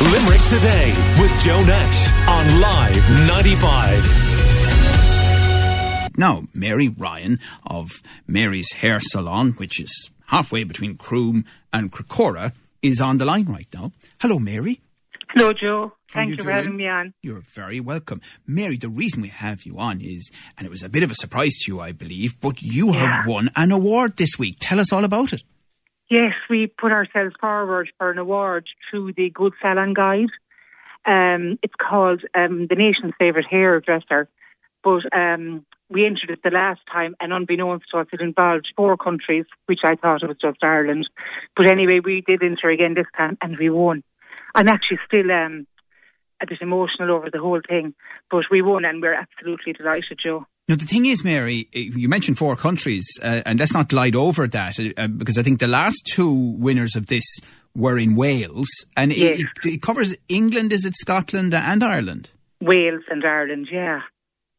Limerick Today with Joe Nash on Live 95. Now, Mary Ryan of Mary's Hair Salon, which is halfway between Croom and Crecora, is on the line right now. Hello, Mary. Hello, Joe. How Thank you you for having me on. You're very welcome. Mary, the reason we have you on is, and it was a bit of a surprise to you, I believe, but you have won an award this week. Tell us all about it. Yes, we put ourselves forward for an award through the Good Salon Guide. Um, it's called um, the nation's favourite hairdresser, but um, we entered it the last time, and unbeknownst to us, it involved four countries, which I thought it was just Ireland. But anyway, we did enter again this time, and we won. I'm actually still um, a bit emotional over the whole thing, but we won, and we're absolutely delighted, Joe. Now, the thing is, Mary, you mentioned four countries, uh, and let's not glide over that, uh, because I think the last two winners of this were in Wales, and Yes. it, it, covers England, is it Scotland, and Ireland? Wales and Ireland, yeah.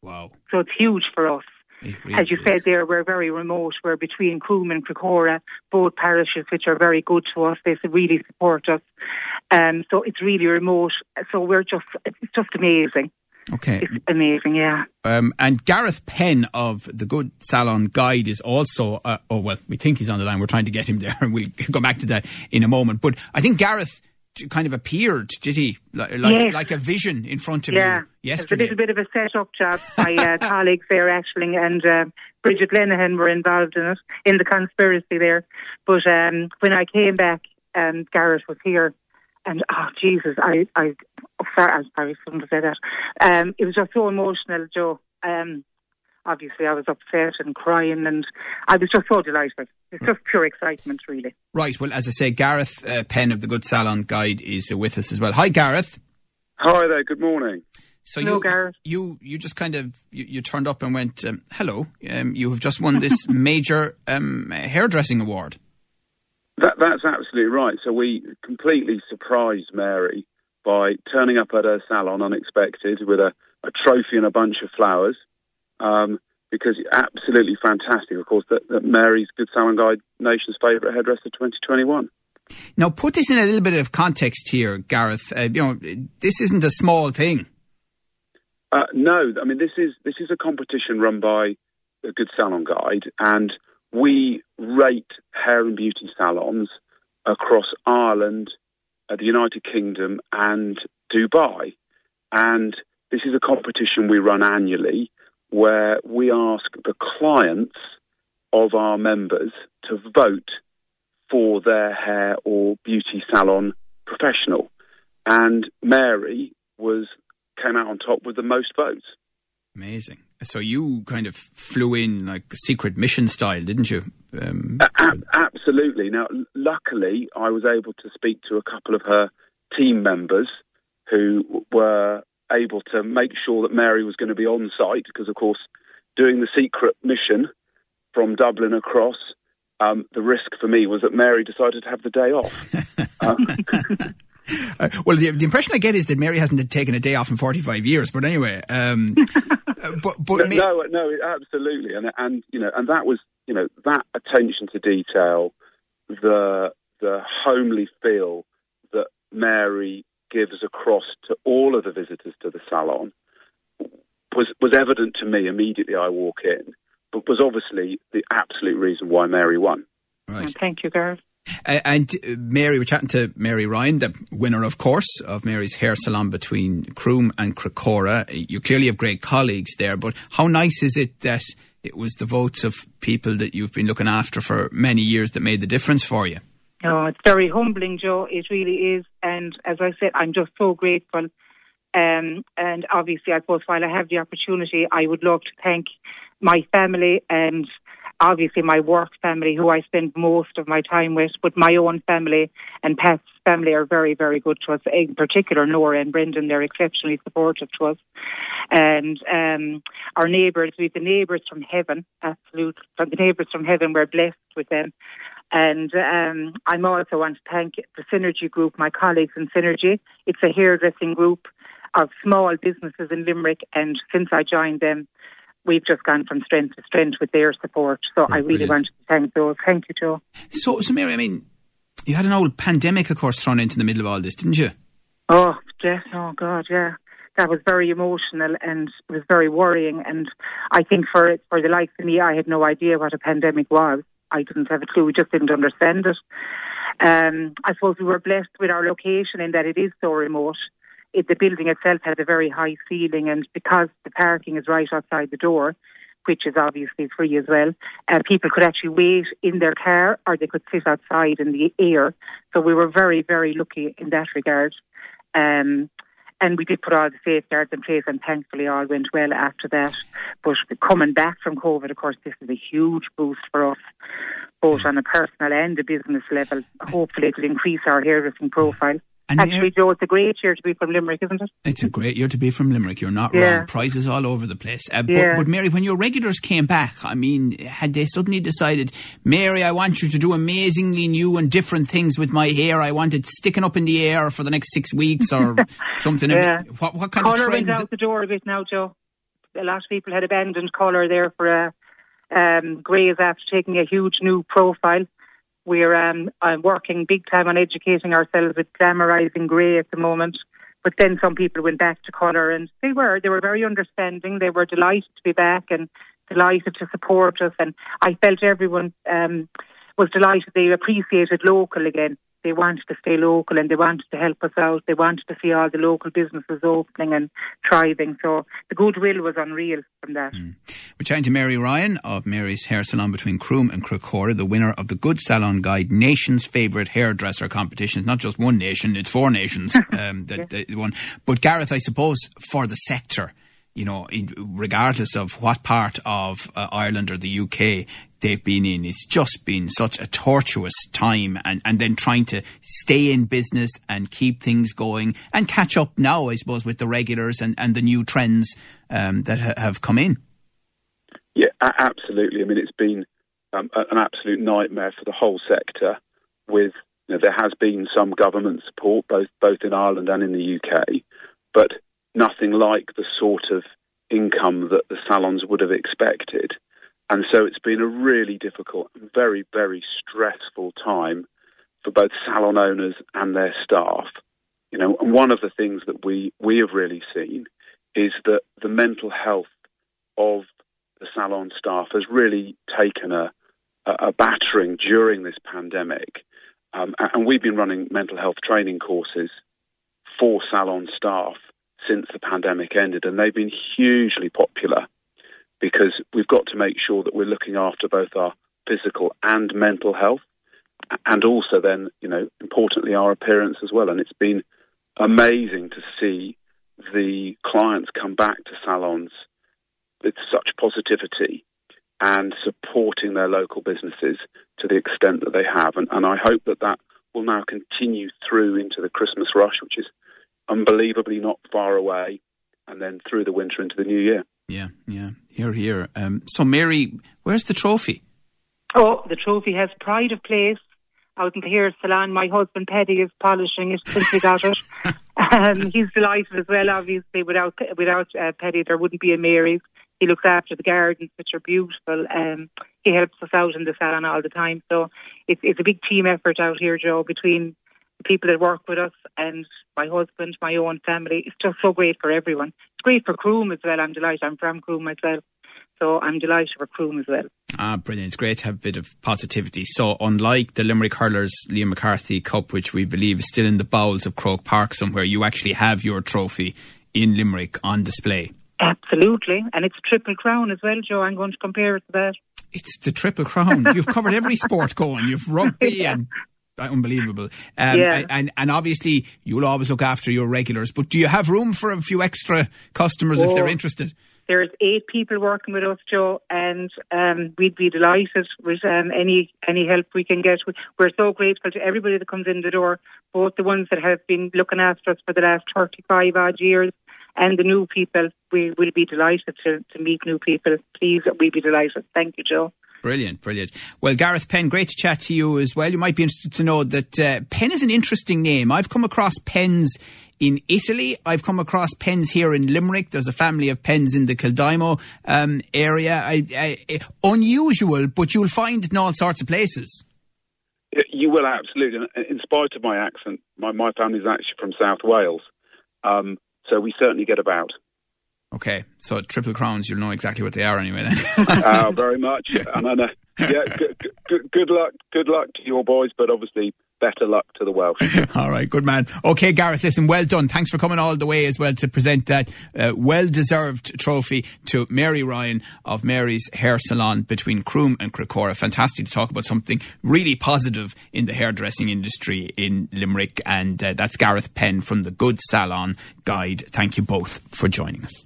Wow. So it's huge for us. Really As you is. said there, we're very remote. We're between Croom and Crecora, both parishes which are very good to us. They really support us. Um, so it's really remote. So we're just, it's just amazing. Okay. It's amazing, yeah. Um, and Gareth Penn of the Good Salon Guide is also, uh, oh, well, we think he's on the line. We're trying to get him there, and we'll go back to that in a moment. But I think Gareth kind of appeared, did he? Like, like, Yes. like a vision in front of Yeah. you It's a little bit of a set-up job. My uh, colleagues there, Ashling and uh, Bridget Lenihan, were involved in it, in the conspiracy there. But um, when I came back, um, Gareth was here. And oh Jesus, I I oh, sorry, I probably shouldn't have said that. Um, it was just so emotional, Joe. Um, obviously, I was upset and crying, and I was just so delighted. It's just pure excitement, really. Right. Well, as I say, Gareth uh, Penn of the Good Salon Guide is uh, with us as well. Hi, Gareth. Hi there. Good morning. So Hello, you, Gareth. you you just kind of you, you turned up and went, um, "Hello, um, you have just won this major um, hairdressing award." That, that's absolutely right. So we completely surprised Mary by turning up at her salon unexpected with a, a trophy and a bunch of flowers. Um, because absolutely fantastic, of course, that, that Mary's Good Salon Guide Nation's Favourite Hairdresser 2021. Now, put this in a little bit of context here, Gareth. Uh, you know, this isn't a small thing. Uh, no, I mean this is this is a competition run by the Good Salon Guide, and we rate hair and beauty salons across Ireland, uh, the United Kingdom, and Dubai. And this is a competition we run annually, where we ask the clients of our members to vote for their hair or beauty salon professional. And Mary was came out on top with the most votes. Amazing. So you kind of flew in like secret mission style, didn't you? Um, absolutely. Now, luckily, I was able to speak to a couple of her team members who were able to make sure that Mary was going to be on site because, of course, doing the secret mission from Dublin across, um, the risk for me was that Mary decided to have the day off. Um, Uh, well, the, the impression I get is that Mary hasn't taken a day off in 45 years. But anyway, um, uh, but, but ma- no, no, absolutely, and and you know, and that was you know that attention to detail, the the homely feel that Mary gives across to all of the visitors to the salon was was evident to me immediately. I walk in, but was obviously the absolute reason why Mary won. right. Thank you, Gareth. Uh, and uh, Mary, we're chatting to Mary Ryan, the winner, of course, of Mary's hair salon between Croom and Crecora. You clearly have great colleagues there, but how nice is it that it was the votes of people that you've been looking after for many years that made the difference for you? No, it's very humbling, Joe. It really is. And as I said, I'm just so grateful. Um, and obviously, I suppose while I have the opportunity, I would love to thank my family and obviously my work family, who I spend most of my time with. But my own family and Pat's family are very, very good to us. In particular, Nora and Brendan, they're exceptionally supportive to us. And um, our neighbours, we have the neighbours from heaven, absolute. The neighbours from heaven, we're blessed with them. And um, I'm also want to thank the Synergy Group, my colleagues in Synergy. It's a hairdressing group of small businesses in Limerick, and since I joined them, we've just gone from strength to strength with their support. So I really brilliant. want to thank those. Thank you, Joe. So, so Mary, I mean, you had an old pandemic, of course, thrown into the middle of all this, didn't you? Oh, yes, oh God, yeah. That was very emotional and was very worrying. And I think for for the likes of me, I had no idea what a pandemic was. I didn't have a clue. We just didn't understand it. Um, I suppose we were blessed with our location in that it is so remote. It, the building itself has a very high ceiling, and because the parking is right outside the door, which is obviously free as well, uh, people could actually wait in their car or they could sit outside in the air. So we were very, very lucky in that regard. Um, and we did put all the safeguards in place, and thankfully all went well after that. But coming back from COVID, of course, this is a huge boost for us, both on a personal and a business level. Hopefully, it will increase our hairdressing profile. And Actually, Joe, it's a great year to be from Limerick, isn't it? It's a great year to be from Limerick. You're not yeah. wrong. Prizes all over the place. Uh, yeah. but, but, Mary, when your regulars came back, I mean, had they suddenly decided, Mary, I want you to do amazingly new and different things with my hair. I want it sticking up in the air for the next six weeks or something. yeah. What, what kind colour of trends? out the door a bit now, Joe. A lot of people had abandoned colour there for uh, um, greys after taking a huge new profile. We're um, working big time on educating ourselves with glamorizing grey at the moment. But then some people went back to colour, and they were they were very understanding. They were delighted to be back and delighted to support us. And I felt everyone um, was delighted. They appreciated local again they wanted to stay local and they wanted to help us out. They wanted to see all the local businesses opening and thriving. So the goodwill was unreal from that. Mm. We're chatting to Mary Ryan of Mary's Hair Salon between Croom and Crecora, the winner of the Good Salon Guide Nation's Favourite Hairdresser Competition. It's not just one nation, it's four nations um, that, yeah. that won. But Gareth, I suppose, for the sector, you know, regardless of what part of uh, Ireland or the UK they've been in, it's just been such a tortuous time and, and then trying to stay in business and keep things going and catch up now, I suppose, with the regulars and, and the new trends um, that ha- have come in. Yeah, absolutely. I mean, it's been um, an absolute nightmare for the whole sector with you know, there has been some government support both both in Ireland and in the UK, but nothing like the sort of income that the salons would have expected. And so it's been a really difficult and very, very stressful time for both salon owners and their staff. You know, and one of the things that we, we have really seen is that the mental health of the salon staff has really taken a, a battering during this pandemic. Um, and we've been running mental health training courses for salon staff since the pandemic ended, and they've been hugely popular because we've got to make sure that we're looking after both our physical and mental health, and also then, you know, importantly, our appearance as well. And it's been amazing to see the clients come back to salons with such positivity and supporting their local businesses to the extent that they have. And, and I hope that that will now continue through into the Christmas rush, which is unbelievably not far away, and then through the winter into the new year. Yeah, yeah, here, here. Um, so, Mary, where's the trophy? Oh, the trophy has pride of place out in the hair salon. My husband Paddy is polishing it since he got it. um, he's delighted as well. Obviously, without without uh, Paddy, there wouldn't be a Mary's. He looks after the gardens, which are beautiful. Um, he helps us out in the salon all the time. So it's it's a big team effort out here, Joe, between the people that work with us and my husband, my own family. It's just so great for everyone. It's great for Croom as well. I'm delighted. I'm from Croom myself. So I'm delighted for Croom as well. Ah, brilliant. It's great to have a bit of positivity. So, unlike the Limerick Hurlers Liam McCarthy Cup, which we believe is still in the bowels of Croke Park somewhere, you actually have your trophy in Limerick on display. Absolutely. And it's a triple crown as well, Joe. I'm going to compare it to that. It's the triple crown. You've covered every sport going. You've rugby yeah. and unbelievable. Um, yeah. And and obviously you'll always look after your regulars, but do you have room for a few extra customers oh, if they're oh, interested? There's eight people working with us, Joe, and um, we'd be delighted with um, any any help we can get. We're so grateful to everybody that comes in the door, both the ones that have been looking after us for the last 35 odd years and the new people. We will be delighted to, to meet new people. Please, we'd be delighted. Thank you, Joe. Brilliant, brilliant. Well, Gareth Penn, great to chat to you as well. You might be interested to know that uh, Penn is an interesting name. I've come across Penns in Italy. I've come across Penns here in Limerick. There's a family of Penns in the Kildimo um, area. I, I, unusual, but you'll find it in all sorts of places. You will absolutely. In spite of my accent, my, my family's actually from South Wales. Um, so we certainly get about. Okay, so triple crowns, you'll know exactly what they are anyway. Then, uh, very much. And I know, yeah, good, good, good luck, good luck to your boys, but obviously better luck to the Welsh. all right, good man. Okay, Gareth, listen, well done. Thanks for coming all the way as well to present that uh, well-deserved trophy to Mary Ryan of Mary's Hair Salon between Croom and Crecora. Fantastic to talk about something really positive in the hairdressing industry in Limerick, and uh, that's Gareth Penn from the Good Salon Guide. Thank you both for joining us.